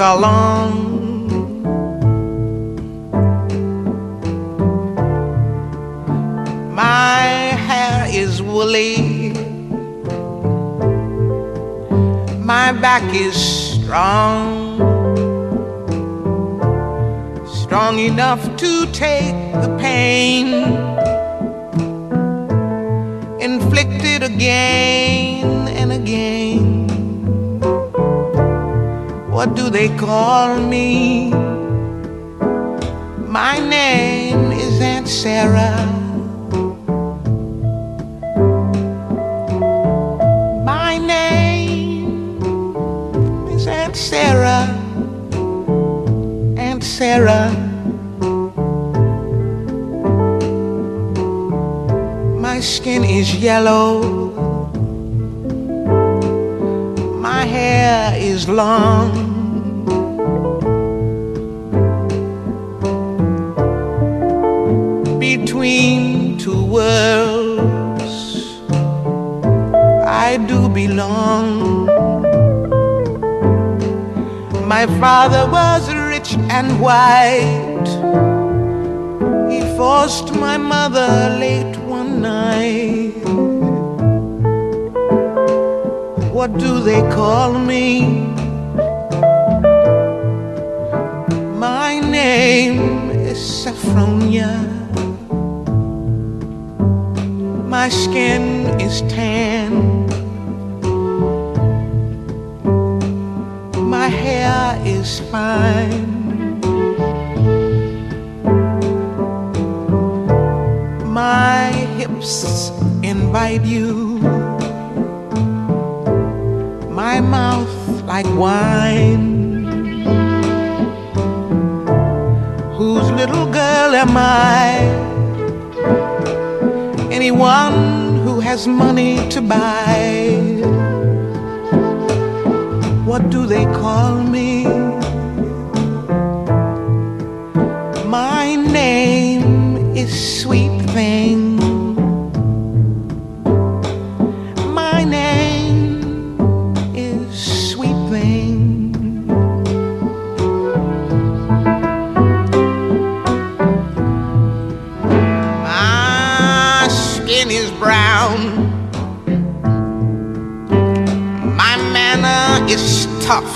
long. My hair is woolly. My back is strong. Strong enough to take the pain inflicted again and again. What do they call me? My name is Aunt Sarah. My name is Aunt Sarah. Aunt Sarah. My skin is yellow. My hair is long. Do belong. My father was rich and white. He forced my mother late one night. What do they call me? My name is Saffronia. My skin is tan. Is fine. My hips invite you. My mouth like wine. Whose little girl am I? Anyone who has money to buy. What do they call me? Is Sweet Thing. My name is Sweet Thing. My skin is brown. My manner is tough.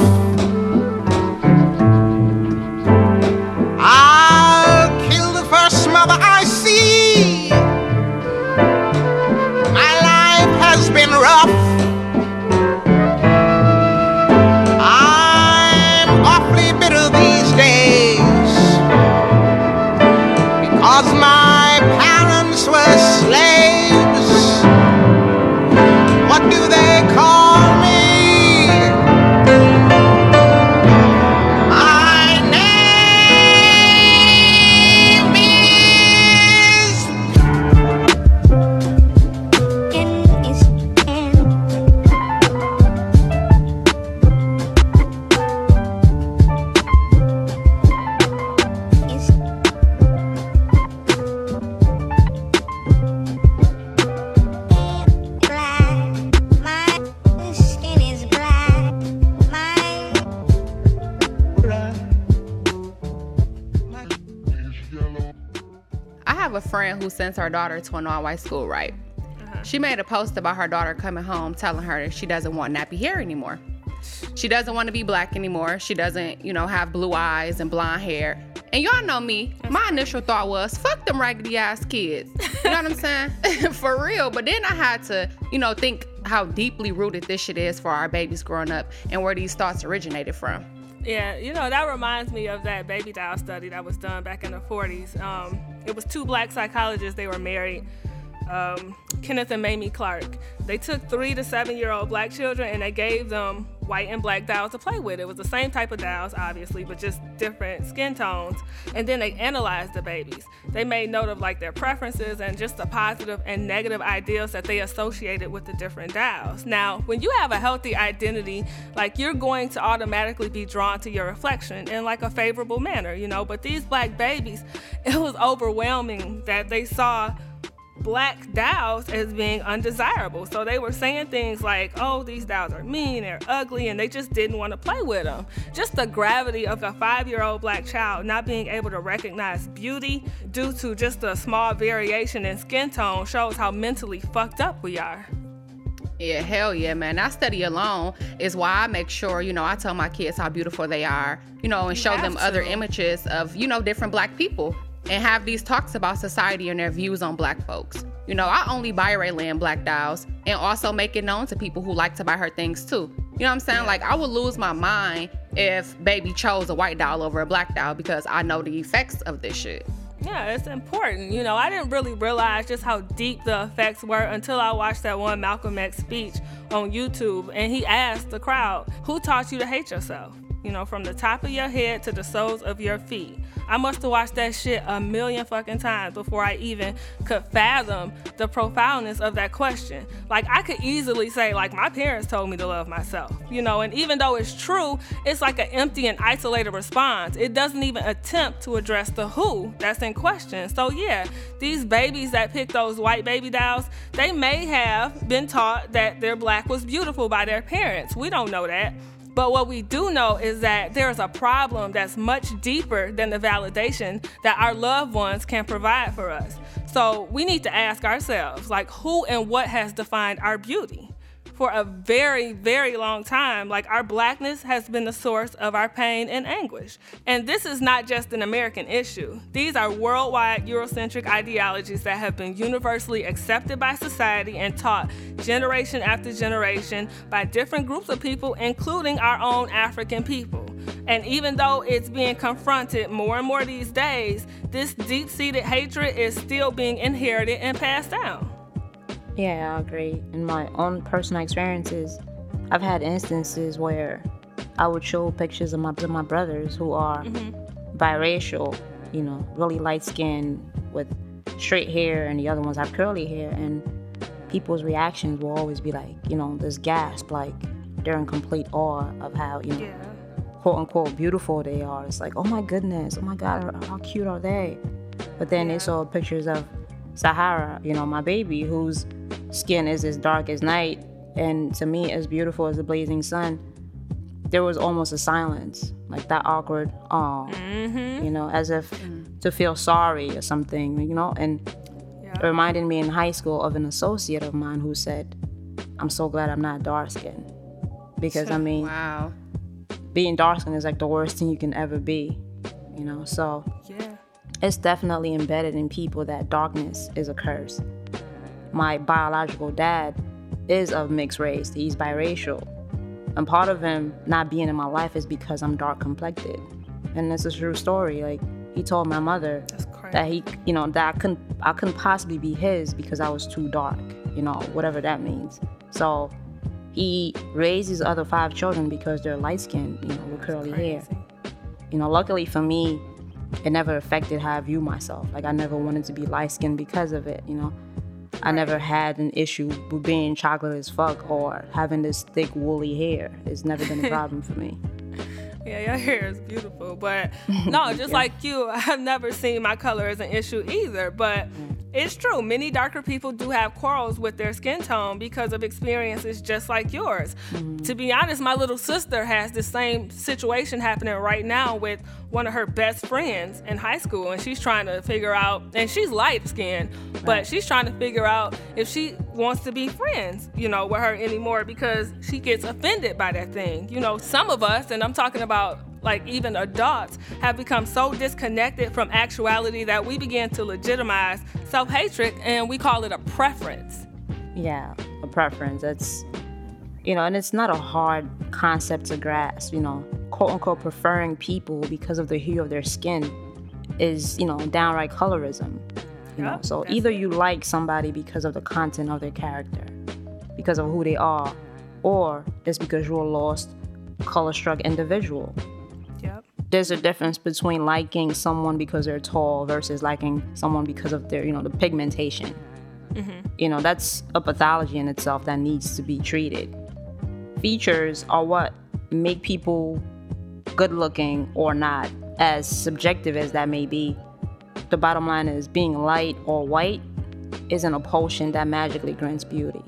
Sends her daughter to an all-white school, right? She made a post about her daughter coming home telling her that she doesn't want nappy hair anymore. She doesn't want to be black anymore. She doesn't, you know, have blue eyes and blonde hair. And y'all know me. My initial thought was, fuck them raggedy ass kids. You know what I'm saying? for real. But then I had to, you know, think how deeply rooted this shit is for our babies growing up and where these thoughts originated from. Yeah, you know, that reminds me of that baby doll study that was done back in the 40s. Um, it was two black psychologists, they were married, um, Kenneth and Mamie Clark. They took three to seven year old black children and they gave them white and black dolls to play with. It was the same type of dolls, obviously, but just different skin tones. And then they analyzed the babies. They made note of like their preferences and just the positive and negative ideals that they associated with the different dolls. Now, when you have a healthy identity, like you're going to automatically be drawn to your reflection in like a favorable manner, you know. But these black babies, it was overwhelming that they saw black dolls as being undesirable. So they were saying things like, oh, these dolls are mean, they're ugly, and they just didn't want to play with them. Just the gravity of a five year old black child not being able to recognize beauty due to just a small variation in skin tone shows how mentally fucked up we are. Yeah, hell yeah, man. That study alone is why I make sure, you know, I tell my kids how beautiful they are, you know, and You show them other images of, you know, different black people and have these talks about society and their views on black folks. You know, I only buy Raylan black dolls and also make it known to people who like to buy her things too. You know what I'm saying? Like, I would lose my mind if baby chose a white doll over a black doll because I know the effects of this shit. Yeah, it's important. You know, I didn't really realize just how deep the effects were until I watched that one Malcolm X speech on YouTube and he asked the crowd, Who taught you to hate yourself? You know, from the top of your head to the soles of your feet. I must have watched that shit a million fucking times before I even could fathom the profoundness of that question. Like, I could easily say, like, my parents told me to love myself, you know, and even though it's true, it's like an empty and isolated response. It doesn't even attempt to address the who that's in question. So, yeah, these babies that pick those white baby dolls, they may have been taught that their black was beautiful by their parents. We don't know that. But what we do know is that there's a problem that's much deeper than the validation that our loved ones can provide for us. So we need to ask ourselves, like, who and what has defined our beauty? For a very, very long time, like our blackness has been the source of our pain and anguish. And this is not just an American issue. These are worldwide Eurocentric ideologies that have been universally accepted by society and taught generation after generation by different groups of people, including our own African people. And even though it's being confronted more and more these days, this deep seated hatred is still being inherited and passed down. Yeah, I agree. In my own personal experiences, I've had instances where I would show pictures of my of my brothers who are mm-hmm. biracial, you know, really light skinned with straight hair, and the other ones have curly hair, and people's reactions will always be like, you know, this gasp, like they're in complete awe of how, you know, Yeah. quote unquote beautiful they are. It's like, oh my goodness, oh my god, how cute are they? But then they saw pictures of Sahara, you know, my baby, whose skin is as dark as night and to me as beautiful as the blazing sun. There was almost a silence, like that awkward, oh, you know, as if mm. to feel sorry or something, you know, and it reminded me in high school of an associate of mine who said, I'm so glad I'm not dark skinned. Because I mean, Wow. being dark skinned is like the worst thing you can ever be, you know. So Yeah. It's definitely embedded in people that darkness is a curse. My biological dad is of mixed race, he's biracial. And part of him not being in my life is because I'm dark complected. And it's a true story. Like he told my mother that he you know, that I couldn't I couldn't possibly be his because I was too dark, you know, whatever that means. So he raised his other five children because they're light skinned, you know, with curly hair you know, luckily for me, it never affected how I view myself. Like I never wanted to be light skinned because of it, you know. I never had an issue with being chocolate as fuck or having this thick woolly hair. It's never been a problem for me. Yeah, your hair is beautiful. But no, just like you, I've never seen my color as an issue either. But it's true. Many darker people do have quarrels with their skin tone because of experiences just like yours. To be honest, my little sister has the same situation happening right now with one of her best friends in high school. And she's trying to figure out, and she's light skinned, but she's trying to figure out if she wants to be friends, you know, with her anymore because she gets offended by that thing. You know, some of us, and I'm talking about like even adults, have become so disconnected from actuality that we begin to legitimize self hatred and we call it a preference. Yeah, a preference. That's, you know, and it's not a hard concept to grasp, you know, quote unquote preferring people because of the hue of their skin is, you know, downright colorism. You know, so either you like somebody because of the content of their character, because of who they are, mm-hmm. or it's because you're a lost, color struck individual. Yep. There's a difference between liking someone because they're tall versus liking someone because of their, you know, the pigmentation. Mm-hmm. You know, that's a pathology in itself that needs to be treated. Features are what make people good looking or not, as subjective as that may be. The bottom line is being light or white isn't a potion that magically grants beauty.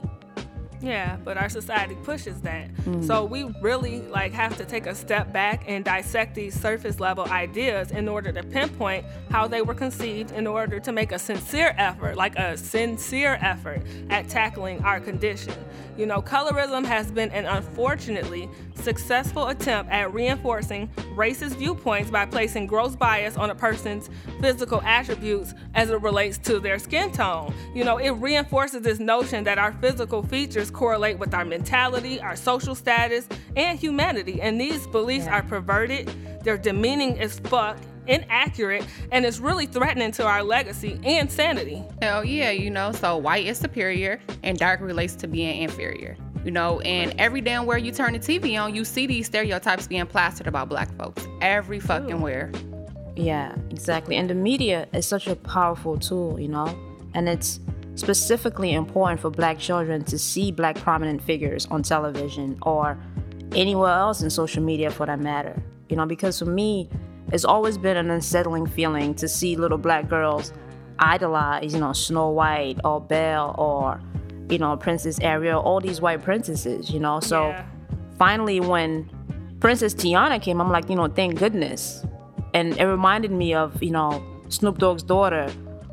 Yeah, but our society pushes that. Hmm. So we really like have to take a step back and dissect these surface level ideas in order to pinpoint how they were conceived in order to make a sincere effort, like a sincere effort at tackling our condition. You know, colorism has been an unfortunately successful attempt at reinforcing racist viewpoints by placing gross bias on a person's physical attributes as it relates to their skin tone. You know, it reinforces this notion that our physical features correlate with our mentality, our social status, and humanity. And these beliefs are perverted, they're demeaning as fuck, inaccurate, and it's really threatening to our legacy and sanity. Hell yeah, you know, so white is superior and dark relates to being inferior. You know, and every damn where you turn the TV on, you see these stereotypes being plastered about black folks. Every fucking where. Yeah, exactly. And the media is such a powerful tool, you know? And it's specifically important for black children to see black prominent figures on television or anywhere else in social media for that matter. You know, because for me, it's always been an unsettling feeling to see little black girls idolize, you know, Snow White or Belle or, you know, Princess Ariel, all these white princesses, you know? So Yeah. finally, when Princess Tiana came, I'm like, you know, thank goodness. And it reminded me of, you know, Snoop Dogg's daughter,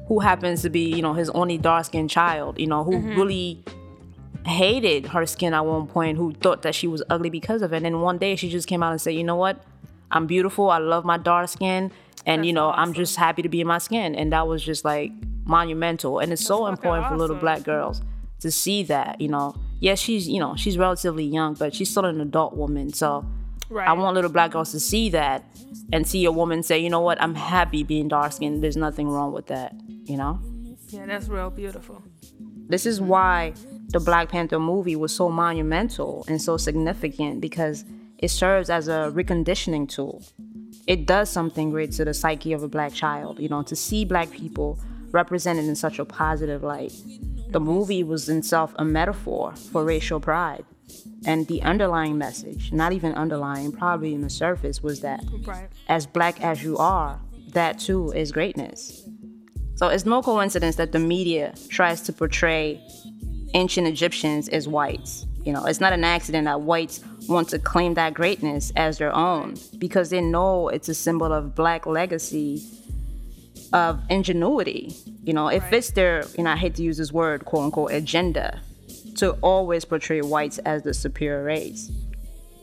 who happens to be, you know, his only dark skinned child, you know, who mm-hmm. really hated her skin at one point, who thought that she was ugly because of it. And then one day she just came out and said, you know what? I'm beautiful. I love my dark skin. And, you That's know, I'm just happy to be in my skin. And that was just like monumental. And it's so fucking important for little black girls to see that, you know. Yes, she's, you know, she's relatively young, but she's still an adult woman. So Right. I want little black girls to see that and see a woman say, you know what, I'm happy being dark skinned. There's nothing wrong with that, you know? Yeah, that's real beautiful. This is why the Black Panther movie was so monumental and so significant because it serves as a reconditioning tool. It does something great to the psyche of a black child, you know, to see black people represented in such a positive light. The movie was in itself a metaphor for racial pride. And the underlying message, not even underlying, probably in the surface, was that Right. as black as you are, that too is greatness. So it's no coincidence that the media tries to portray ancient Egyptians as whites. You know, it's not an accident that whites want to claim that greatness as their own because they know it's a symbol of black legacy of ingenuity. You know, it fits their, you know, I hate to use this word, quote unquote, agenda to always portray whites as the superior race.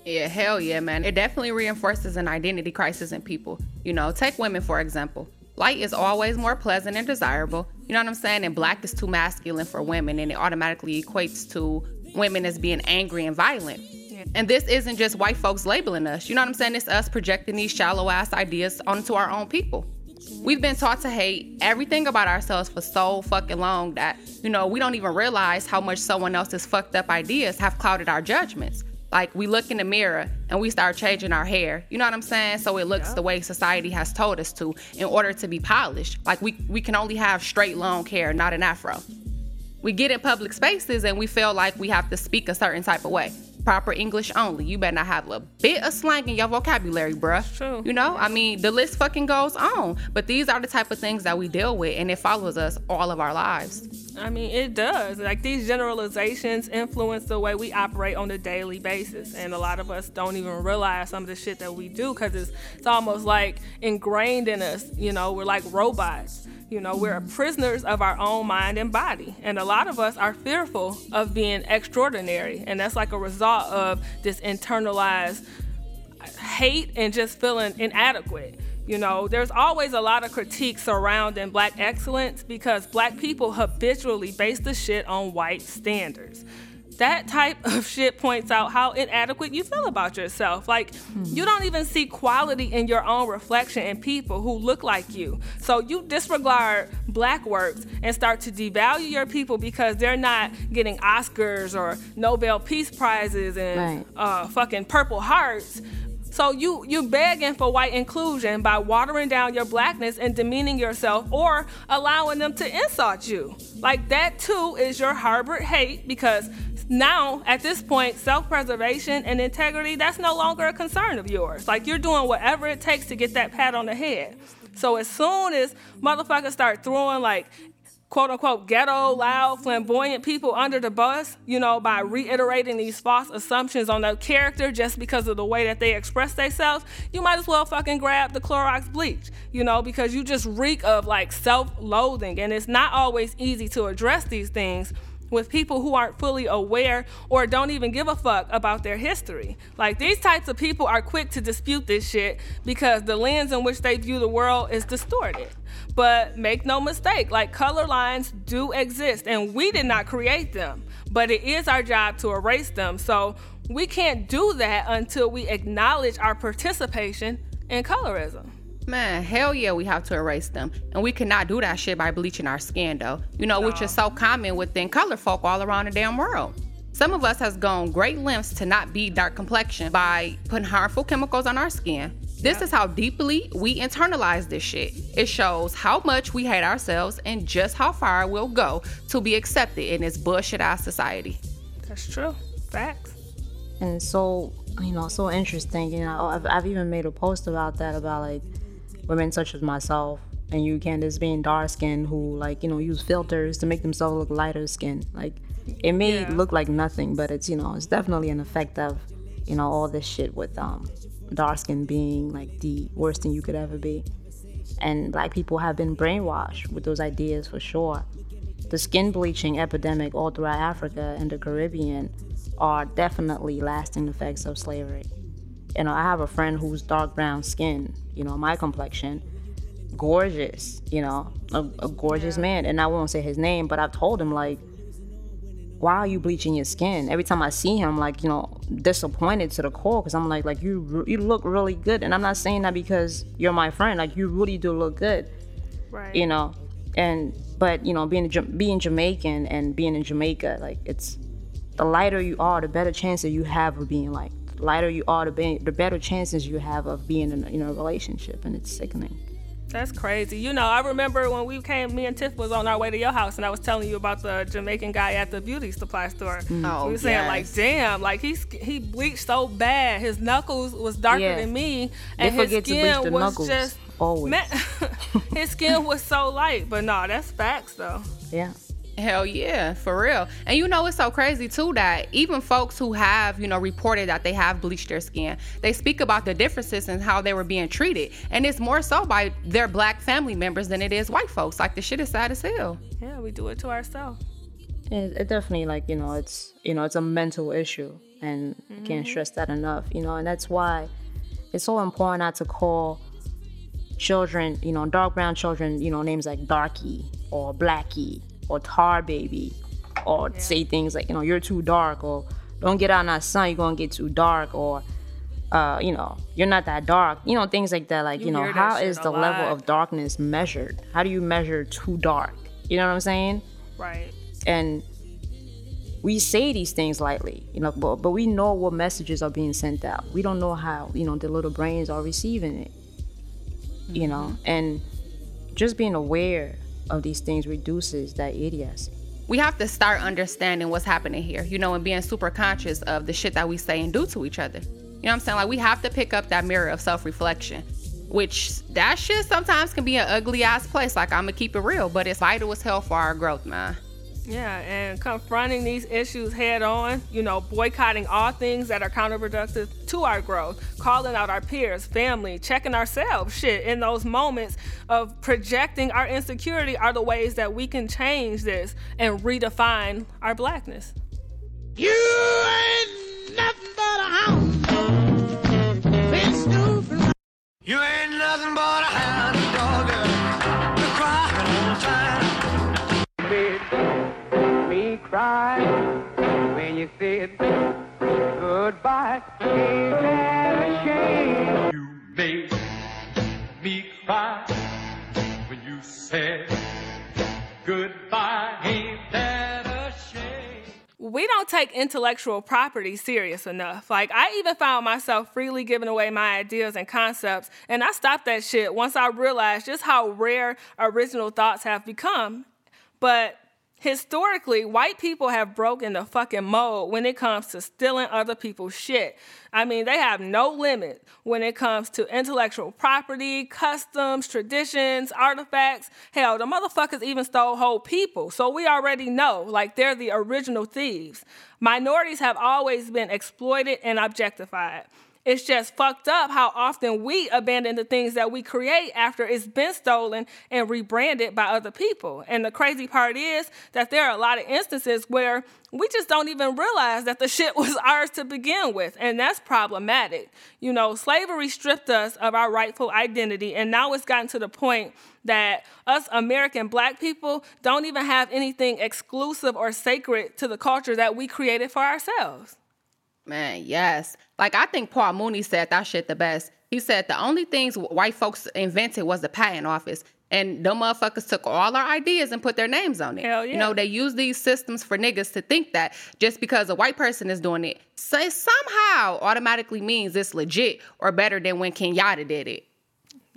Yeah, hell yeah, man. It definitely reinforces an identity crisis in people. You know, take women for example. Light is always more pleasant and desirable. You know what I'm saying? And black is too masculine for women, and it automatically equates to women as being angry and violent. And this isn't just white folks labeling us. You know what I'm saying? It's us projecting these shallow ass ideas onto our own people. We've been taught to hate everything about ourselves for so fucking long that, you know, we don't even realize how much someone else's fucked up ideas have clouded our judgments. Like we look in the mirror and we start changing our hair. You know what I'm saying? So it looks the way society has told us to in order to be polished. Like we we can only have straight long hair, not an afro. We get in public spaces and we feel like we have to speak a certain type of way. Proper English only. You better not have a bit of slang in your vocabulary, bruh. True. You know, I mean, the list fucking goes on. But these are the type of things that we deal with, and it follows us all of our lives. I mean, it does. Like these generalizations influence the way we operate on a daily basis, and a lot of us don't even realize some of the shit that we do because it's it's almost like ingrained in us. You know, we're like robots. You know, we're prisoners of our own mind and body, and a lot of us are fearful of being extraordinary, and that's like a result of this internalized hate and just feeling inadequate. You know, there's always a lot of critique surrounding black excellence because black people habitually base the shit on white standards. That type of shit points out how inadequate you feel about yourself. Like, you don't even see quality in your own reflection in people who look like you. So you disregard black works and start to devalue your people because they're not getting Oscars or Nobel Peace Prizes and Right. uh, fucking Purple Hearts. So you you begging for white inclusion by watering down your blackness and demeaning yourself or allowing them to insult you. Like that too is your harbored hate because now at this point self-preservation and integrity that's no longer a concern of yours. Like you're doing whatever it takes to get that pat on the head. So as soon as motherfuckers start throwing like quote unquote ghetto, loud, flamboyant people under the bus, you know, by reiterating these false assumptions on their character just because of the way that they express themselves, you might as well fucking grab the Clorox bleach, you know, because you just reek of like self loathing. And it's not always easy to address these things with people who aren't fully aware or don't even give a fuck about their history. Like these types of people are quick to dispute this shit because the lens in which they view the world is distorted. But make no mistake, like color lines do exist and we did not create them, but it is our job to erase them. So we can't do that until we acknowledge our participation in colorism. Man, hell yeah, we have to erase them. And we cannot do that shit by bleaching our skin, though. You know, no. which is so common within color folk all around the damn world. Some of us has gone great lengths to not be dark complexion by putting harmful chemicals on our skin. This yeah. is how deeply we internalize this shit. It shows how much we hate ourselves and just how far we'll go to be accepted in this bullshit ass society. That's true. Facts. And so, you know, so interesting. You know, I've, I've even made a post about that, about like women such as myself and you, Candace, being dark skinned who like, you know, use filters to make themselves look lighter skin. Like it may yeah. look like nothing, but it's, you know, it's definitely an effect of, you know, all this shit with um dark skin being like the worst thing you could ever be. And black people have been brainwashed with those ideas for sure. The skin bleaching epidemic all throughout Africa and the Caribbean are definitely lasting effects of slavery you know, I have a friend who's dark brown skin, you know, my complexion, gorgeous, you know, a, a gorgeous yeah. man. And I won't say his name, but I've told him, like, why are you bleaching your skin? Every time I see him, like, you know, disappointed to the core because I'm like, like, you, you look really good. And I'm not saying that because you're my friend, like, you really do look good. Right. You know, and, but, you know, being, being Jamaican and being in Jamaica, like, it's, the lighter you are, the better chance that you have of being like lighter you are, the, be- the better chances you have of being in a, in a relationship, and it's sickening. That's crazy. You know, I remember when we came, me and Tiff was on our way to your house, and I was telling you about the Jamaican guy at the beauty supply store. Mm. Oh, we were saying yes. like, damn, like he's he bleached so bad, his knuckles was darker yeah. than me, and his skin was knuckles. just always. Man, his skin was so light. But no, that's facts though. Yeah. Hell yeah, for real. And you know, it's so crazy too that even folks who have, you know, reported that they have bleached their skin, they speak about the differences in how they were being treated. And it's more so by their black family members than it is white folks. Like the shit is sad as hell. Yeah, we do it to ourselves. It, it definitely, like, you know, it's, you know, it's a mental issue. And mm-hmm. I can't stress that enough, you know, and that's why it's so important not to call children, you know, dark brown children, you know, names like Darky or Blackie or tar baby or yeah. say things like you know you're too dark or don't get out in that sun you're gonna get too dark or uh, you know you're not that dark you know things like that like you, you know how is the level of darkness measured? How do you measure too dark? You know what i'm saying? Right. And we say these things lightly you know but, but we know what messages are being sent out. We don't know how you know the little brains are receiving it mm-hmm. you know? And just being aware of these things reduces that idiocy. We have to start understanding what's happening here, you know, and being super conscious of the shit that we say and do to each other. You know what I'm saying? Like we have to pick up that mirror of self-reflection. Which that shit sometimes can be an ugly ass place. Like I'm gonna keep it real, but it's vital as hell for our growth, man. Yeah, and confronting these issues head on, you know, boycotting all things that are counterproductive to our growth, calling out our peers, family, checking ourselves, shit, in those moments of projecting our insecurity are the ways that we can change this and redefine our blackness. You ain't nothing but a hound. You ain't nothing but a hound dog. Cry when you said goodbye. Ain't that a shame? You made me cry when you said goodbye. Ain't that a shame? we don't take intellectual property serious enough. Like, I even found myself freely giving away my ideas and concepts, and I stopped that shit once I realized just how rare original thoughts have become. But historically, white people have broken the fucking mold when it comes to stealing other people's shit. I mean, they have no limit when it comes to intellectual property, customs, traditions, artifacts. Hell, the motherfuckers even stole whole people. So we already know, like, they're the original thieves. Minorities have always been exploited and objectified. It's just fucked up how often we abandon the things that we create after it's been stolen and rebranded by other people. And the crazy part is that there are a lot of instances where we just don't even realize that the shit was ours to begin with. And that's problematic. You know, slavery stripped us of our rightful identity. And now it's gotten to the point that us American black people don't even have anything exclusive or sacred to the culture that we created for ourselves. Man, yes. Like I think Paul Mooney said that shit the best. He said the only things white folks invented was the patent office. And them motherfuckers took all our ideas and put their names on it. Hell You know, they use these systems for niggas to think that just because a white person is doing it, say somehow automatically means it's legit or better than when Kenyatta did it.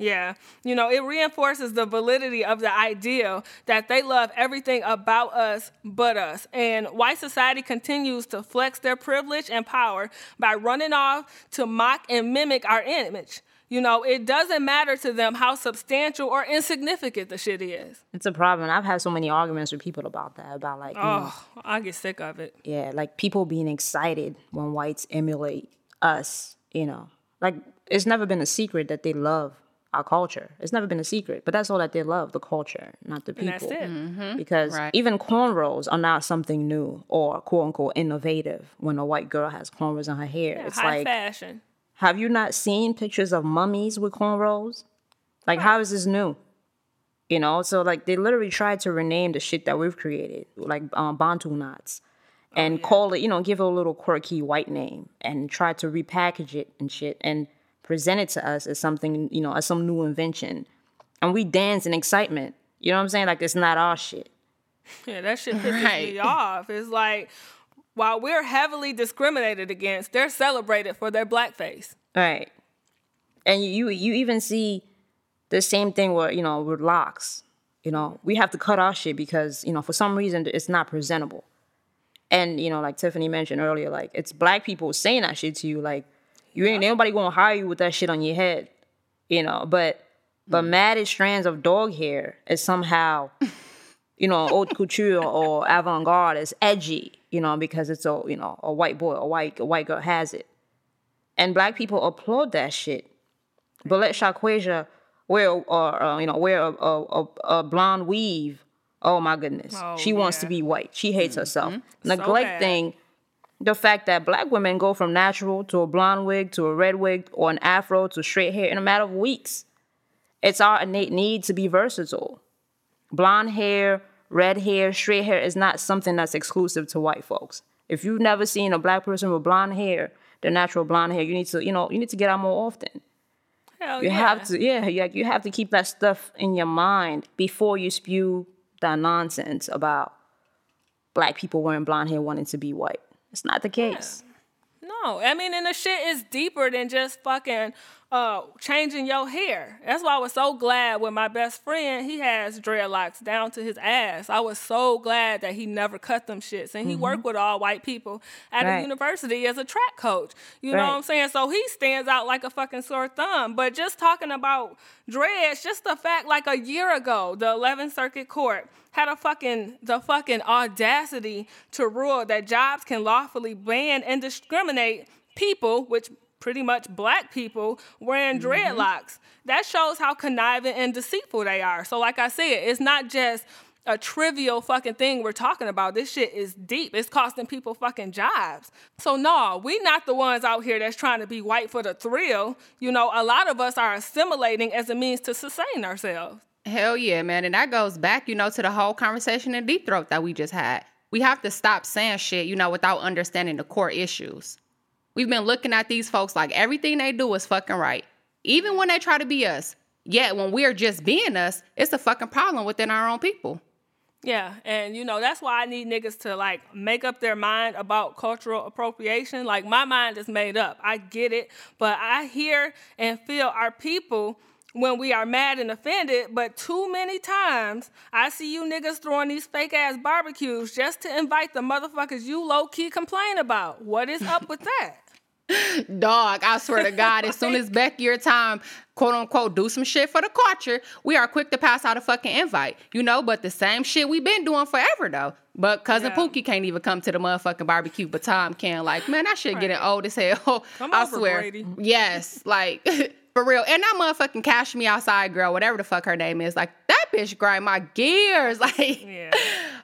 Yeah. You know, it reinforces the validity of the ideal that they love everything about us but us. And white society continues to flex their privilege and power by running off to mock and mimic our image. You know, it doesn't matter to them how substantial or insignificant the shit is. It's a problem. I've had so many arguments with people about that. About like, you know, Oh, I get sick of it. yeah, like people being excited when whites emulate us. You know, like it's never been a secret that they love our culture. It's never been a secret, but that's all that they love: the culture, not the And people. that's it. Because Right. even cornrows are not something new or quote unquote innovative. When a white girl has cornrows in her hair, it's High like, fashion. have you not seen pictures of mummies with cornrows? Like, how is this new? You know, so like they literally tried to rename the shit that we've created, like um, Bantu knots, and call it, you know, give it a little quirky white name and try to repackage it and shit and present it to us as something, you know, as some new invention. And we dance in excitement. You know what I'm saying? Like it's not our shit. Yeah, that shit pisses me off. It's like while we're heavily discriminated against, they're celebrated for their blackface. Right. And you you even see the same thing with, you know, with locks. You know, we have to cut our shit because, you know, for some reason it's not presentable. And, you know, like Tiffany mentioned earlier, like it's black people saying that shit to you, like you ain't nobody gonna hire you with that shit on your head. You know, but but matted strands of dog hair is somehow, you know, haute couture or avant-garde is edgy, you know, because it's a you know, a white boy, a white a white girl has it. And black people applaud that shit. But let Shaquasia wear, or uh, you know, wear a, a, a, a blonde weave. Oh my goodness, Oh, she wants to be white. She hates herself, bad. neglecting the fact that black women go from natural to a blonde wig to a red wig or an afro to straight hair in a matter of weeks. It's our innate need to be versatile. Blonde hair, red hair, straight hair is not something that's exclusive to white folks. If you've never seen a black person with blonde hair, their natural blonde hair, you need to, you know, you need to get out more often. Hell You yeah. have to, yeah, you, you have to keep that stuff in your mind before you spew that nonsense about black people wearing blonde hair wanting to be white. It's not the case. No, I mean, and the shit is deeper than just fucking uh changing your hair. That's why I was so glad when my best friend he has dreadlocks down to his ass. I was so glad that he never cut them shits, and he worked with all white people at a university as a track coach. You know what I'm saying? So he stands out like a fucking sore thumb. But just talking about dreads, just the fact, like a year ago, the 11th Circuit Court had a fucking the fucking audacity to rule that jobs can lawfully ban and discriminate people, which pretty much black people, wearing mm-hmm. dreadlocks. That shows how conniving and deceitful they are. So, like I said, it's not just a trivial fucking thing we're talking about. This shit is deep. It's costing people fucking jobs. So no, we not the ones out here that's trying to be white for the thrill. You know, a lot of us are assimilating as a means to sustain ourselves. Hell yeah, man. And that goes back, you know, to the whole conversation in Deep Throat that we just had. We have to stop saying shit, you know, without understanding the core issues. We've been looking at these folks like everything they do is fucking right, even when they try to be us. Yet when we're just being us, it's a fucking problem within our own people. Yeah, and you know that's why I need niggas to like make up their mind about cultural appropriation. Like my mind is made up. I get it, but I hear and feel our people when we are mad and offended, but too many times I see you niggas throwing these fake ass barbecues just to invite the motherfuckers you low key complain about. What is up with that? Dog, I swear to God, as soon as Beck your time, quote unquote, do some shit for the culture, we are quick to pass out a fucking invite. You know, but the same shit we've been doing forever though. But cousin Yeah. Pookie can't even come to the motherfucking barbecue, but Tom can. Like, man, that shit getting old as hell. Come I over, swear. Brady. Yes, like for real. And that motherfucking cash me outside girl, whatever the fuck her name is, like that bitch grind my gears. Like, Yeah.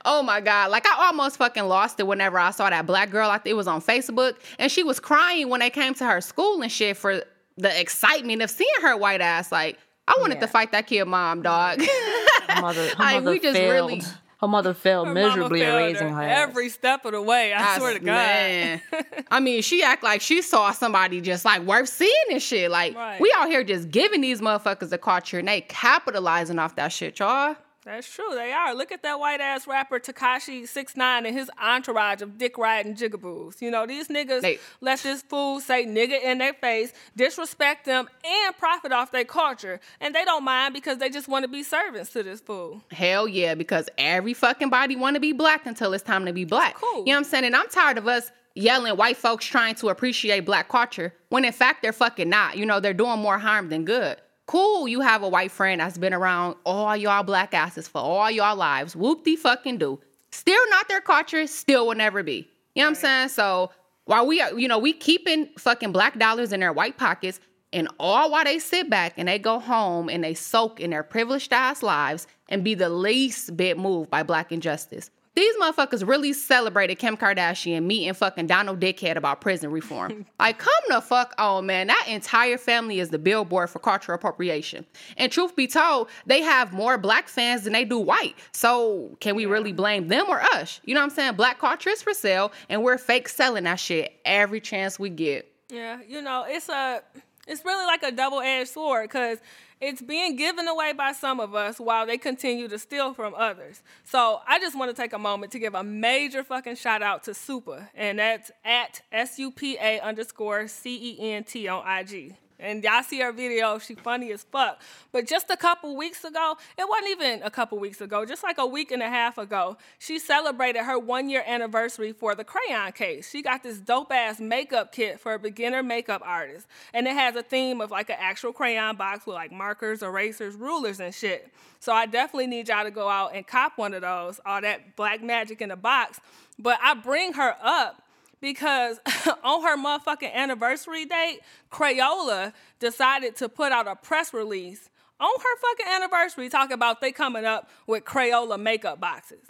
Oh my God. Like I almost fucking lost it whenever I saw that black girl. I think it was on Facebook. And she was crying when they came to her school and shit for the excitement of seeing her white ass. Like, I wanted Yeah. to fight that kid mom, dog. Her mother, Like, mother we just failed. really- Her mother failed Her miserably in failed raising her. ass. every step of the way. I, swear to God. Man. I mean, she act like she saw somebody just like worth seeing and shit. Like, Right. we out here just giving these motherfuckers a culture and they capitalizing off that shit, y'all. That's true. They are. Look at that white ass rapper Tekashi Six Nine and his entourage of dick riding jigaboos. You know these niggas They- let this fool say nigga in their face, disrespect them, and profit off their culture, and they don't mind because they just want to be servants to this fool. Hell yeah, because every fucking body want to be black until it's time to be black. cool. You know what I'm saying? And I'm tired of us yelling white folks trying to appreciate black culture when in fact they're fucking not. You know, they're doing more harm than good. Cool, you have a white friend that's been around all y'all black asses for all y'all lives. Whoop de fucking do. Still not their culture, still will never be. You know what I'm saying? So while we are, you know, we keeping fucking black dollars in their white pockets, and all while they sit back and they go home and they soak in their privileged ass lives and be the least bit moved by black injustice. These motherfuckers really celebrated Kim Kardashian meeting fucking Donald Dickhead about prison reform. like, come the fuck on, man. That entire family is the billboard for cultural appropriation. And truth be told, they have more black fans than they do white. So can we really blame them or us? You know what I'm saying? Black culture is for sale, and we're fake selling that shit every chance we get. Yeah, you know, it's a it's really like a double-edged sword because it's being given away by some of us while they continue to steal from others. So I just want to take a moment to give a major fucking shout out to Supa, and that's at S U P A underscore C E N T on IG. And y'all see her video, she funny as fuck. But just a couple weeks ago, it wasn't even a couple weeks ago, just like a week and a half ago, she celebrated her one year anniversary for the crayon case. She got this dope ass makeup kit for a beginner makeup artist. And it has a theme of like an actual crayon box with like markers, erasers, rulers, and shit. So I definitely need y'all to go out and cop one of those, all that black magic in the box. But I bring her up because on her motherfucking anniversary date, Crayola decided to put out a press release on her fucking anniversary talking about they coming up with Crayola makeup boxes.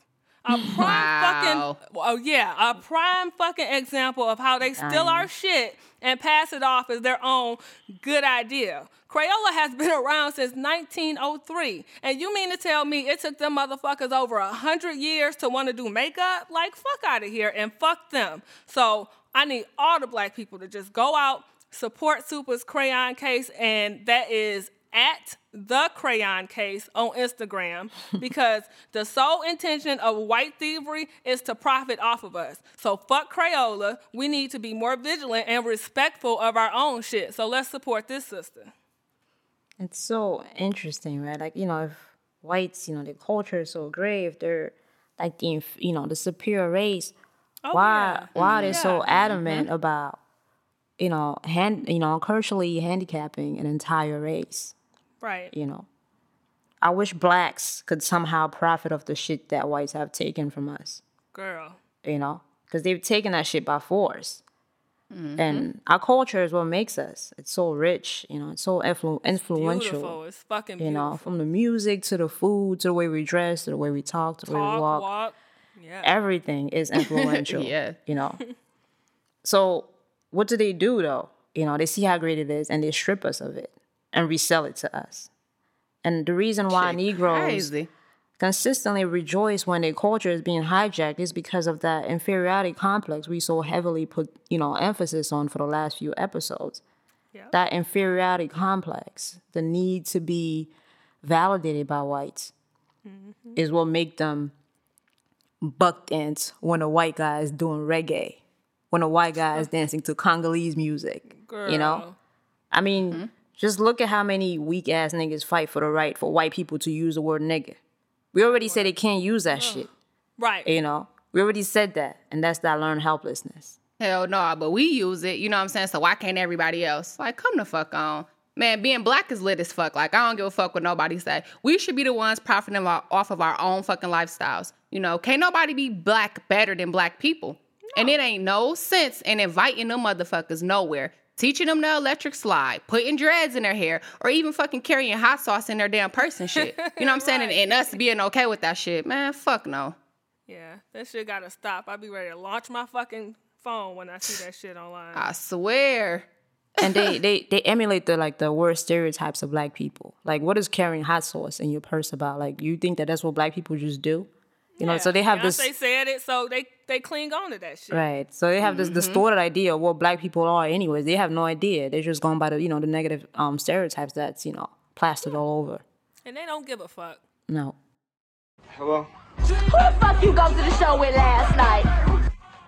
A prime Wow. fucking oh yeah, a prime fucking example of how they steal our shit and pass it off as their own good idea. Crayola has been around since 1903, and you mean to tell me it took them motherfuckers over a hundred years to want to do makeup? Like fuck out of here and fuck them. So I need all the black people to just go out, support Supa's crayon case, and that is at the crayon case on Instagram because the sole intention of white thievery is to profit off of us. So fuck Crayola. We need to be more vigilant and respectful of our own shit. So let's support this sister. It's so interesting, right? Like, you know, if whites, you know, their culture is so great, if they're like the, inf- you know, the superior race, Oh, why, yeah. why are they so Yeah. adamant mm-hmm. about, you know, hand, you know, culturally handicapping an entire race? Right. You know, I wish blacks could somehow profit off the shit that whites have taken from us. Girl. You know, because they've taken that shit by force. Mm-hmm. And our culture is what makes us. It's so rich, you know. It's so influ- influential. Beautiful. It's fucking beautiful. You know, from the music to the food to the way we dress to the way we talk to the way we walk. walk. Yeah. Everything is influential. Yeah. You know. So what do they do though? You know, they see how great it is and they strip us of it and resell it to us. And the reason why Shit Negroes Crazy. consistently rejoice when their culture is being hijacked is because of that inferiority complex we so heavily put, you know, emphasis on for the last few episodes. Yeah. That inferiority complex, the need to be validated by whites, mm-hmm. is what make them buck dance when a white guy is doing reggae, when a white guy is dancing to Congolese music. You know, I mean, mm-hmm. Just look at how many weak ass niggas fight for the right for white people to use the word nigga. We already said they can't use that shit. Right. You know, we already said that, and that's that learned helplessness. Hell no, but we use it. You know what I'm saying? So why can't everybody else? Like, come the fuck on. Man, being black is lit as fuck. Like, I don't give a fuck what nobody say. We should be the ones profiting off of our own fucking lifestyles. You know, can't nobody be black better than black people. And it ain't no sense in inviting them motherfuckers nowhere. Teaching them the electric slide, putting dreads in their hair, or even fucking carrying hot sauce in their damn purse and shit. You know what I'm saying? And, and us being okay with that shit. Man, fuck no. Yeah, that shit gotta stop. I'd be ready to launch my fucking phone when I see that shit online. I swear. and they, they they emulate the like the worst stereotypes of black people. Like, what is carrying hot sauce in your purse about? Like, you think that that's what black people just do? You know, so they have this They said it, so they they cling on to that shit. right. So they have this distorted idea of what black people are. Anyways, they have no idea. They're just going by the you know the negative um stereotypes that's you know plastered all over. And they don't give a fuck. No. Hello? Who the fuck you go to the show with last night?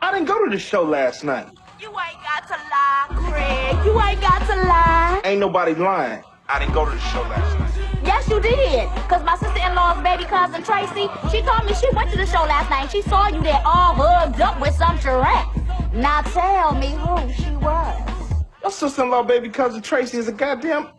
I didn't go to the show last night. You ain't got to lie, Craig. You ain't got to lie. Ain't nobody lying. I didn't go to the show last night. You did. Cause my sister-in-law's baby cousin Tracy, she told me she went to the show last night. She saw you there all hugged up with some charette. Now tell me who she was. Your sister-in-law, baby cousin Tracy, is a goddamn.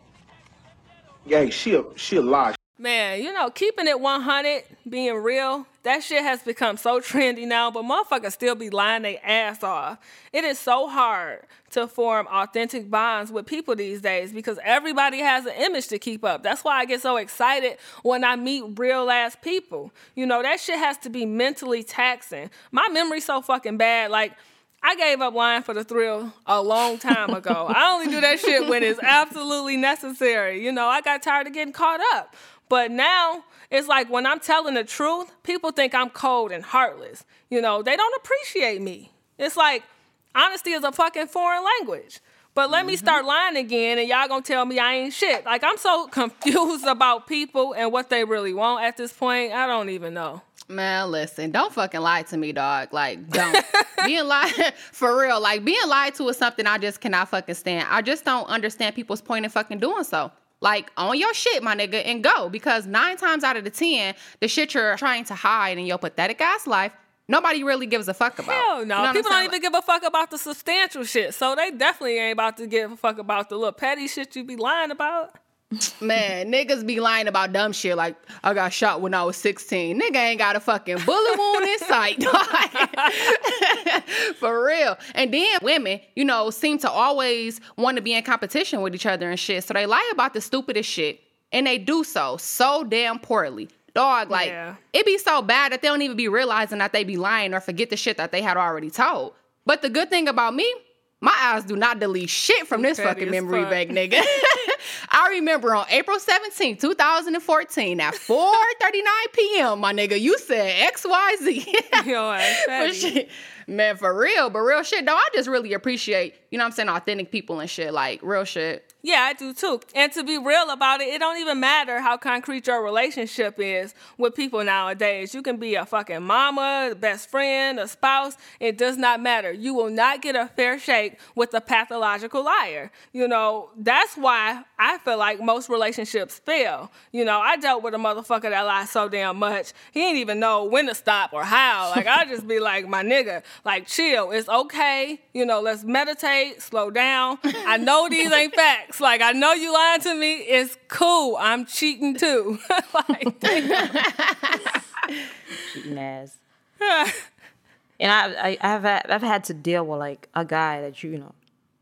Yeah, she a she a lie. Man, you know, keeping it 100, being real, that shit has become so trendy now, but motherfuckers still be lying their ass off. It is so hard to form authentic bonds with people these days because everybody has an image to keep up. That's why I get so excited when I meet real ass people. You know, that shit has to be mentally taxing. My memory's so fucking bad. Like, I gave up lying for the thrill a long time ago. I only do that shit when it's absolutely necessary. You know, I got tired of getting caught up. But now it's like when I'm telling the truth, people think I'm cold and heartless. You know, they don't appreciate me. It's like honesty is a fucking foreign language. But let me mm-hmm. start lying again and y'all gonna tell me I ain't shit. Like I'm so confused about people and what they really want at this point. I don't even know. Man, listen, don't fucking lie to me, dog. Like, don't. being lied for real. Like, being lied to is something I just cannot fucking stand. I just don't understand people's point in fucking doing so. Like, on your shit, my nigga, and go. Because nine times out of the ten, the shit you're trying to hide in your pathetic ass life, nobody really gives a fuck about. Hell no. You know People don't even give a fuck about the substantial shit. So they definitely ain't about to give a fuck about the little petty shit you be lying about. Man, niggas be lying about dumb shit like I got shot when I was 16. Nigga ain't got a fucking bullet wound in sight. dog. For real. And then women, you know, seem to always want to be in competition with each other and shit. So they lie about the stupidest shit. And they do so so damn poorly. Dog, like Yeah. it be so bad that they don't even be realizing that they be lying or forget the shit that they had already told. But the good thing about me, my eyes do not delete shit from this Petty fucking memory fuck. bank, nigga. I remember on April 17, 2014, at 4:39 p.m., my nigga, you said XYZ. Yo, ass For petty. shit. Man, for real, but real shit. though. I just really appreciate, you know what I'm saying, authentic people and shit. Like real shit. Yeah, I do too. And to be real about it, it don't even matter how concrete your relationship is with people nowadays. You can be a fucking mama, best friend, a spouse. It does not matter. You will not get a fair shake with a pathological liar. You know, that's why I feel like most relationships fail. You know, I dealt with a motherfucker that lied so damn much. He didn't even know when to stop or how. Like I just be like, my nigga, like chill. It's okay. You know, let's meditate, slow down. I know these ain't facts. Like I know you lying to me. It's cool. I'm cheating too. like, cheating ass. and I, I I've had, I've had to deal with like a guy that you, you know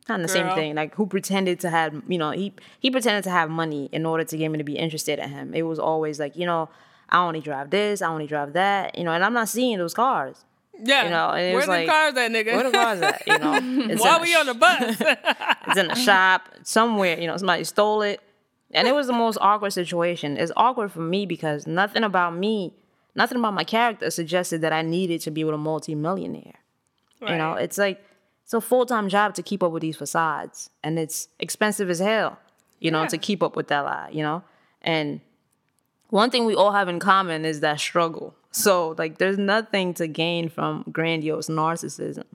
kind of the same thing like who pretended to have you know he he pretended to have money in order to get me to be interested in him. It was always like you know I only drive this, I only drive that, you know, and I'm not seeing those cars. yeah. You know, and where the like, cars at, nigga? Where the cars at? You know, it's Why a we on the bus? it's in a shop somewhere. You know, somebody stole it, and it was the most awkward situation. It's awkward for me because nothing about me, nothing about my character suggested that I needed to be with a multimillionaire. You know, it's like it's a full time job to keep up with these facades, and it's expensive as hell. You know, Yeah. to keep up with that lie. You know, and one thing we all have in common is that struggle. So like, there's nothing to gain from grandiose narcissism.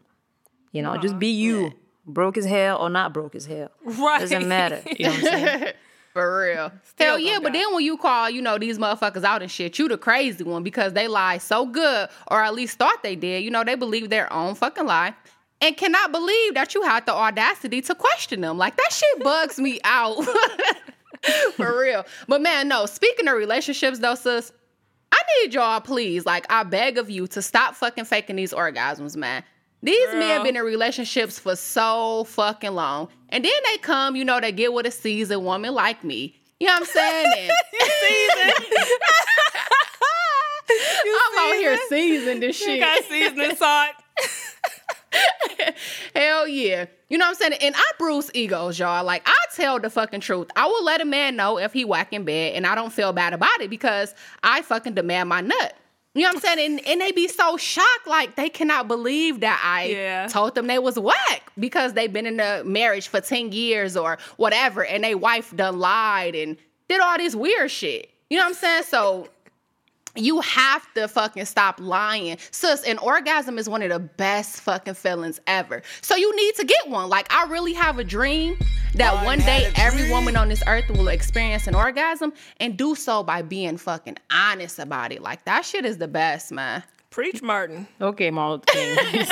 You know, just be you. broke as hell or not broke as hell. Right. Doesn't matter. You know what I'm saying? For real. Still Hell yeah, but die. then when you call, you know, these motherfuckers out and shit, you the crazy one because they lie so good, or at least thought they did. You know, they believe their own fucking lie and cannot believe that you had the audacity to question them. Like that shit bugs me out. For real. But man, no, speaking of relationships though, sis, I need y'all, please, like I beg of you to stop fucking faking these orgasms, man. These men Girl. been in relationships for so fucking long. And then they come, you know, they get with a seasoned woman like me. You know what I'm saying? I'm out here seasoned this shit. You got seasoning salt. Hell yeah. You know what I'm saying? And I bruise egos, y'all. Like, I tell the fucking truth. I will let a man know if he whack in bed and I don't feel bad about it because I fucking demand my nut. You know what I'm saying? And, and they be so shocked, like they cannot believe that I Yeah. told them they was whack because they've been in a marriage for 10 years or whatever, and they wife done lied and did all this weird shit. You know what I'm saying? So you have to fucking stop lying. Sis, an orgasm is one of the best fucking feelings ever. So you need to get one. Like, I really have a dream that one day every woman on this earth will experience an orgasm and do so by being fucking honest about it. Like, that shit is the best, man. Preach, Martin. Okay, Martin King.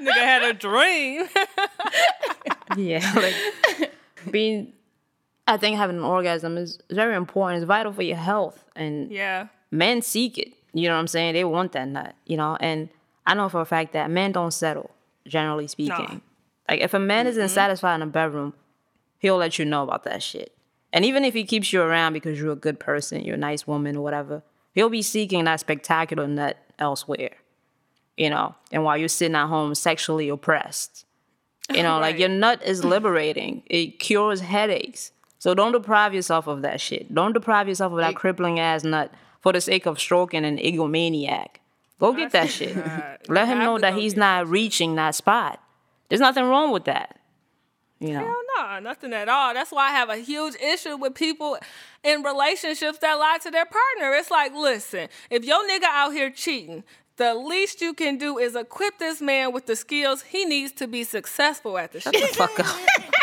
Nigga had a dream. yeah, like being. I think having an orgasm is very important. It's vital for your health, and yeah. men seek it. You know what I'm saying? They want that nut. You know, and I know for a fact that men don't settle, generally speaking. Like if a man isn't mm-hmm. satisfied in a bedroom, he'll let you know about that shit. And even if he keeps you around because you're a good person, you're a nice woman or whatever, he'll be seeking that spectacular nut elsewhere. You know, and while you're sitting at home sexually oppressed. You know, like your nut is liberating. It cures headaches. So don't deprive yourself of that shit. Don't deprive yourself of that crippling ass nut for the sake of stroking an egomaniac. Go get that shit. Let him know that he's not reaching that spot. There's nothing wrong with that. You know. Hell no, nothing at all. That's why I have a huge issue with people in relationships that lie to their partner. It's like, listen, if your nigga out here cheating, the least you can do is equip this man with the skills he needs to be successful at the shit. Fuck up.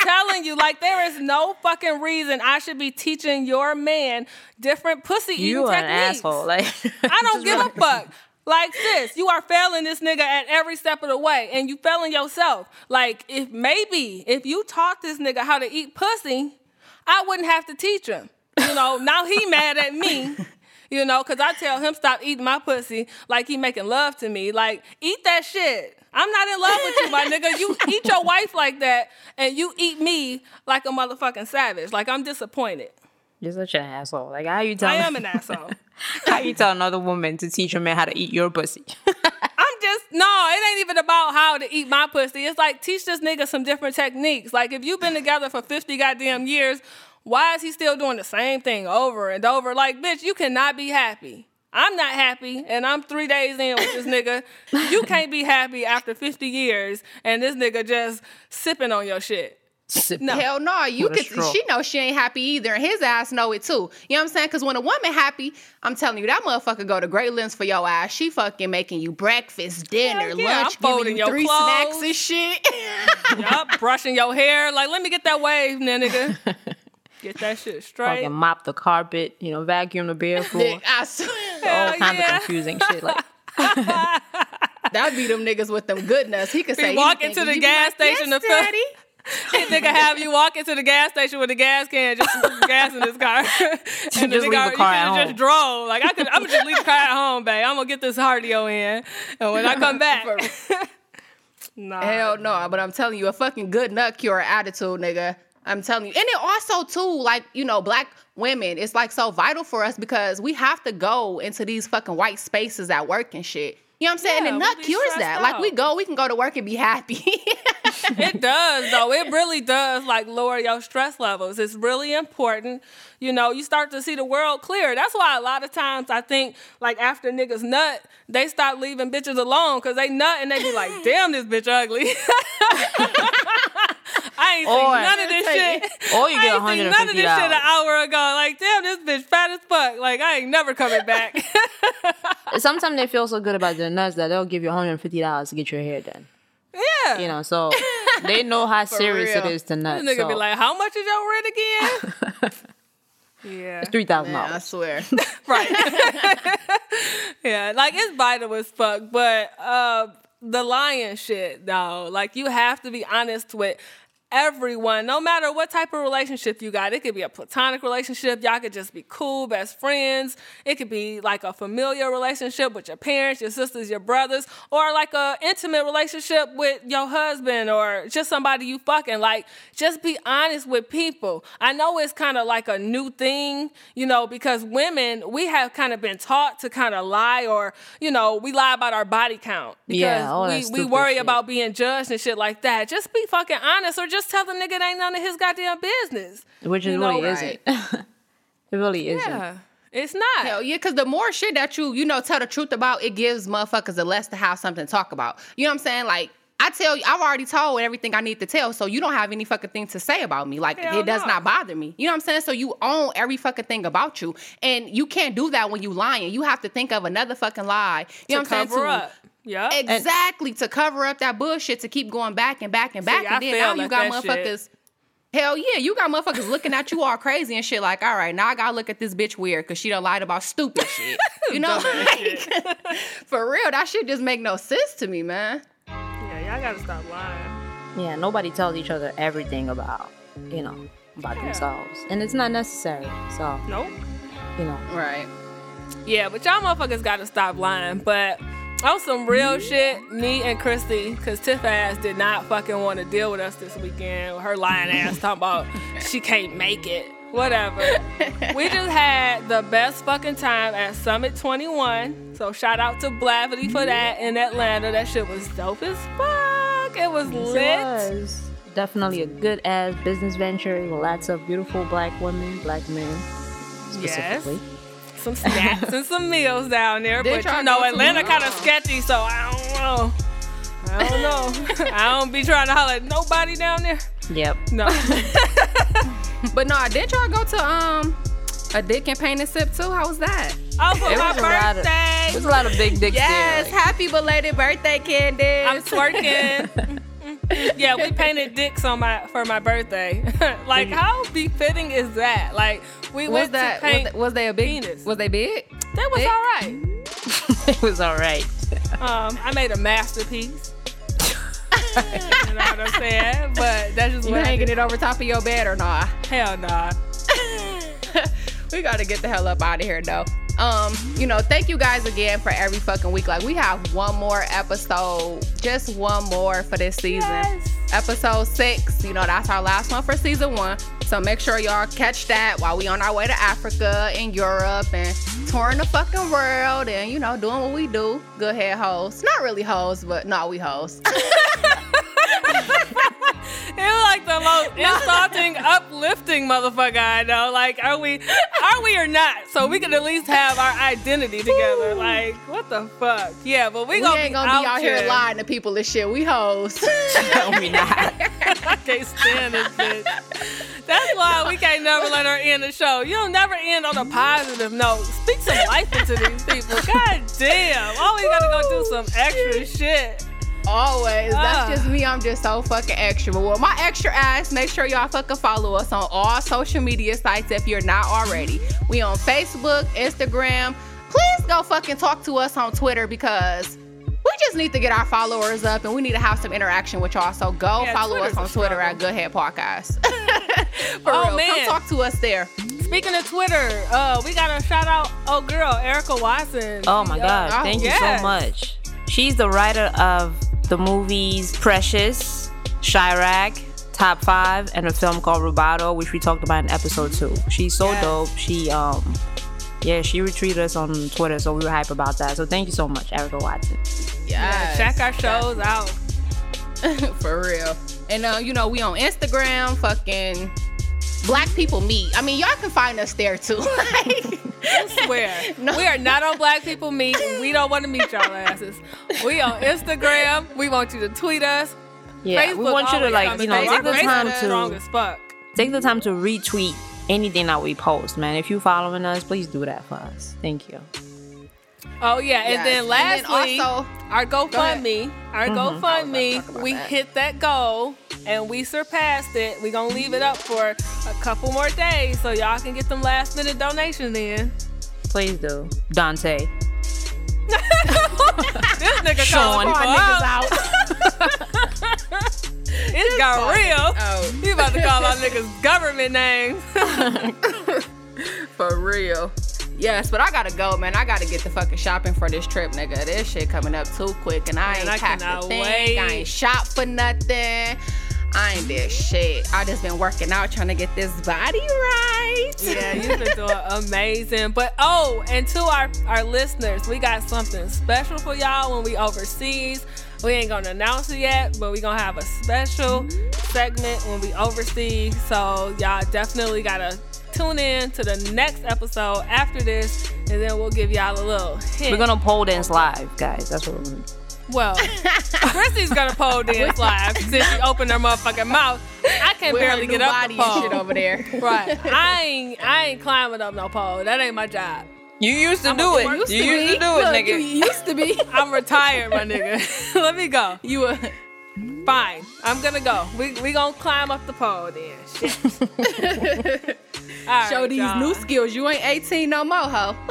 I'm telling you, like there is no fucking reason I should be teaching your man different pussy eating you are an techniques. asshole. Like I don't give a fuck. Like this, you are failing this nigga at every step of the way, and you failing yourself. Like if maybe if you taught this nigga how to eat pussy, I wouldn't have to teach him. You know, now he mad at me. You know, cause I tell him stop eating my pussy like he making love to me. Like eat that shit. I'm not in love with you, my nigga. You eat your wife like that, and you eat me like a motherfucking savage. Like I'm disappointed. You're such an asshole. Like how you tell I am an asshole. how you tell another woman to teach a man how to eat your pussy? I'm just no, it ain't even about how to eat my pussy. It's like teach this nigga some different techniques. Like if you've been together for 50 goddamn years, why is he still doing the same thing over and over? Like, bitch, you cannot be happy. I'm not happy, and I'm three days in with this nigga. You can't be happy after 50 years, and this nigga just sipping on your shit. No. Hell no, you With could. straw. She know she ain't happy either, and his ass know it too. You know what I'm saying? Because when a woman happy, I'm telling you that motherfucker go to great lengths for your ass. She fucking making you breakfast, dinner, Hell yeah, lunch, I'm folding giving you three clothes. snacks and shit. Yup, brushing your hair. Like, let me get that wave, nigga. Get that shit straight. Fucking mop the carpet, you know, vacuum the bare floor. I swear, all Hell kinds yeah. of confusing shit. Like that'd be them niggas with them good nuts. He could say walk anything, into the gas like, station yes, to fill- daddy. This nigga have you walk into the gas station with a gas can, just to gas in this car. and just leave the you car at could've home. just drove. Like I could, I'm gonna just leave the car at home, babe. I'm gonna get this cardio in, and when I come back, nah. Hell no, but I'm telling you, a fucking good nut cure attitude, nigga. I'm telling you. And it also too, like, you know, black women, it's like so vital for us because we have to go into these fucking white spaces at work and shit. You know what I'm saying? Yeah, and nut cures that. Like we go, we can go to work and be happy. It does though. It really does like lower your stress levels. It's really important. You know, you start to see the world clear. That's why a lot of times I think like after niggas nut, they stop leaving bitches alone because they nut and they be like, damn, this bitch ugly. I ain't seen Or- none of this shit. or you I ain't seen none of this shit an hour ago. Like, damn, this bitch fat as fuck. Like, I ain't never coming back. sometimes they feel so good about their nuts that they'll give you $150 to get your hair done. Yeah. You know, so they know how serious it real. is to nut. This nigga so be like, how much is your rent again? yeah. three thousand dollars. I swear. Right. yeah, like it's vital as fuck, but uh the lying shit though, like you have to be honest with everyone, no matter what type of relationship you got. It could be a platonic relationship, y'all could just be cool, best friends. It could be like a familiar relationship with your parents, your sisters, your brothers, or like a intimate relationship with your husband or just somebody you fucking like. Just be honest with people. I know it's kind of like a new thing, you know, because women, we have kind of been taught to kind of lie or, you know, we lie about our body count. Because Yeah, we, we worry shit. about being judged and shit like that. Just be fucking honest or just tell the nigga it ain't none of his goddamn business. Which it You really know, isn't. it really isn't. Yeah. It's not. Hell yeah, because the more shit that you, you know, tell the truth about, it gives motherfuckers the less to have something to talk about. You know what I'm saying? Like, I tell you, I've already told everything I need to tell, so you don't have any fucking thing to say about me. Like, Hell it does no. not bother me. You know what I'm saying? So you own every fucking thing about you. And you can't do that when you lying. You have to think of another fucking lie. You know what I'm saying? cover To- up. Yeah. Exactly, to cover up that bullshit, to keep going back and back and back. I and then fail now you got that shit. motherfuckers. Hell yeah, you got motherfuckers looking at you all crazy and shit. Like, all right, now I gotta look at this bitch weird because she done lied about stupid shit. You know, like, for real, that shit just make no sense to me, man. yeah, y'all gotta stop lying. Yeah, nobody tells each other everything about, you know, about themselves. And it's not necessary. So, Nope. you know. Right. Yeah, but y'all motherfuckers gotta stop lying. But on some real shit, me and Christy, cause Tiff ass did not fucking want to deal with us this weekend. Her lying ass talking about she can't make it. Whatever. we just had the best fucking time at Summit 21. So shout out to Blavity for that in Atlanta. That shit was dope as fuck. It was lit. It was definitely a good ass business venture. Lots of beautiful black women, black men Yes. Some snacks and some meals down there. Did but y'all know, Atlanta kind of sketchy, so I don't know. I don't know. I don't be trying to holler at nobody down there. Yep. No. But no, I did y'all go to um a dick and paint and sip too? How was that? Oh, for It my was a lot of- birthday. There's a lot of big dicks Yes, there. like- happy belated birthday, Candace. I'm twerking. yeah, we painted dicks on my for my birthday. like, how befitting is that? Like, we was went that to paint. was, that- was they a big penis. was they big? that was big? all right. it was all right. Um, I made a masterpiece. you know what I'm saying? But that's just You what hanging it over top of your bed or not? Hell nah. We gotta get the hell up out of here though. Um, you know, thank you guys again for every fucking week. Like we have one more episode, just one more for this season. Yes. Episode six. You know, that's our last one for season one. So make sure y'all catch that while we on our way to Africa and Europe and touring the fucking world and you know doing what we do. Good head hoes. Not really hoes, but no, we hoes. It was like the most insulting, uplifting motherfucker I know. Like, are we, are we or not? So we can at least have our identity together. Like, what the fuck? Yeah, but we, we gonna ain't be gonna out be out here lying to people and shit. We hoes. No, we not. I can't stand this bitch. That's why we can't never let her end the show. You'll never end on a positive note. Speak some life into these people. God damn. Always gotta go do some extra shit. Always. Ah. That's just me. I'm just so fucking extra. But with my extra ass, make sure y'all fucking follow us on all social media sites if you're not already. We on Facebook, Instagram. Please go fucking talk to us on Twitter because we just need to get our followers up and we need to have some interaction with y'all. So go Yeah, follow Twitter's us on Twitter at struggle. Goodhead Podcast. For Oh, real. man. Come talk to us there. Speaking of Twitter, uh, we gotta shout out oh girl, Erica Watson. Oh my She, uh, God. oh, Thank you yes. so much. She's the writer of the movies Precious, Chi-Raq, Top 5, and a film called Rubato, which we talked about in episode 2. She's so Yes. dope. She, um, yeah, she retweeted us on Twitter, so we were hype about that. So thank you so much, Erica Watson. Yeah, check our shows out. For real. And uh, you know, we on Instagram, fucking Black People Meet. I mean, y'all can find us there too. like, I swear. No. We are not on Black People Meet. We don't want to meet y'all asses. We on Instagram. We want you to tweet us. Yeah, Facebook we want you to like, you know, take the time is strong to as fuck. take the time to retweet anything that we post, man. If you following us, please do that for us. Thank you. Oh yeah, and Yes. then lastly, also, our GoFundMe, our mm-hmm. GoFundMe, talk about we that. hit that goal and we surpassed it. We're gonna leave it up for a couple more days so y'all can get them last minute donations in. Please do. Dante. This nigga Sean. calling people out. It got real. Oh, You about to call our niggas government names. for real. Yes, but I gotta go, man. I gotta get the fucking shopping for this trip, nigga. This shit coming up too quick, and I Man, ain't packed a thing. I ain't shop for nothing. I ain't did shit. I just been working out trying to get this body right. Yeah, you've been doing amazing. But oh, and to our our listeners, we got something special for y'all when we overseas. We ain't gonna announce it yet, but we gonna have a special segment when we overseas. So y'all definitely gotta tune in to the next episode after this, and then we'll give y'all a little hint. We're gonna pole dance live, guys. That's what we're gonna do. Well, Chrissy's gonna pole dance live since she opened her motherfucking mouth. I can With barely get up body the and pole. shit over there. Right. I ain't I ain't climbing up no pole. That ain't my job. You used to I'm do a it. work- You used to do it, Look, nigga. You used to be. I'm retired, my nigga. Let me go. You were Fine. I'm gonna go. We we gonna climb up the pole then. Shit. All right, show these y'all. new skills. You ain't 18 no more, ho.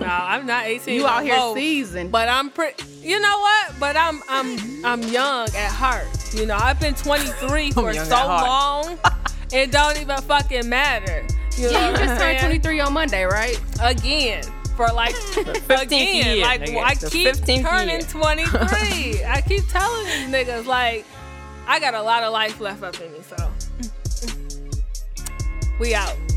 No, I'm not 18. You no out here more. seasoned. But I'm pretty. You know what? But I'm I'm I'm young at heart. You know, I've been 23 for so long. It don't even fucking matter. You know Yeah, you just turned 23 on Monday, right? again for like 15th again year, like nigga. I The keep 15th turning year. 23 I keep telling these niggas like I got a lot of life left up in me so we out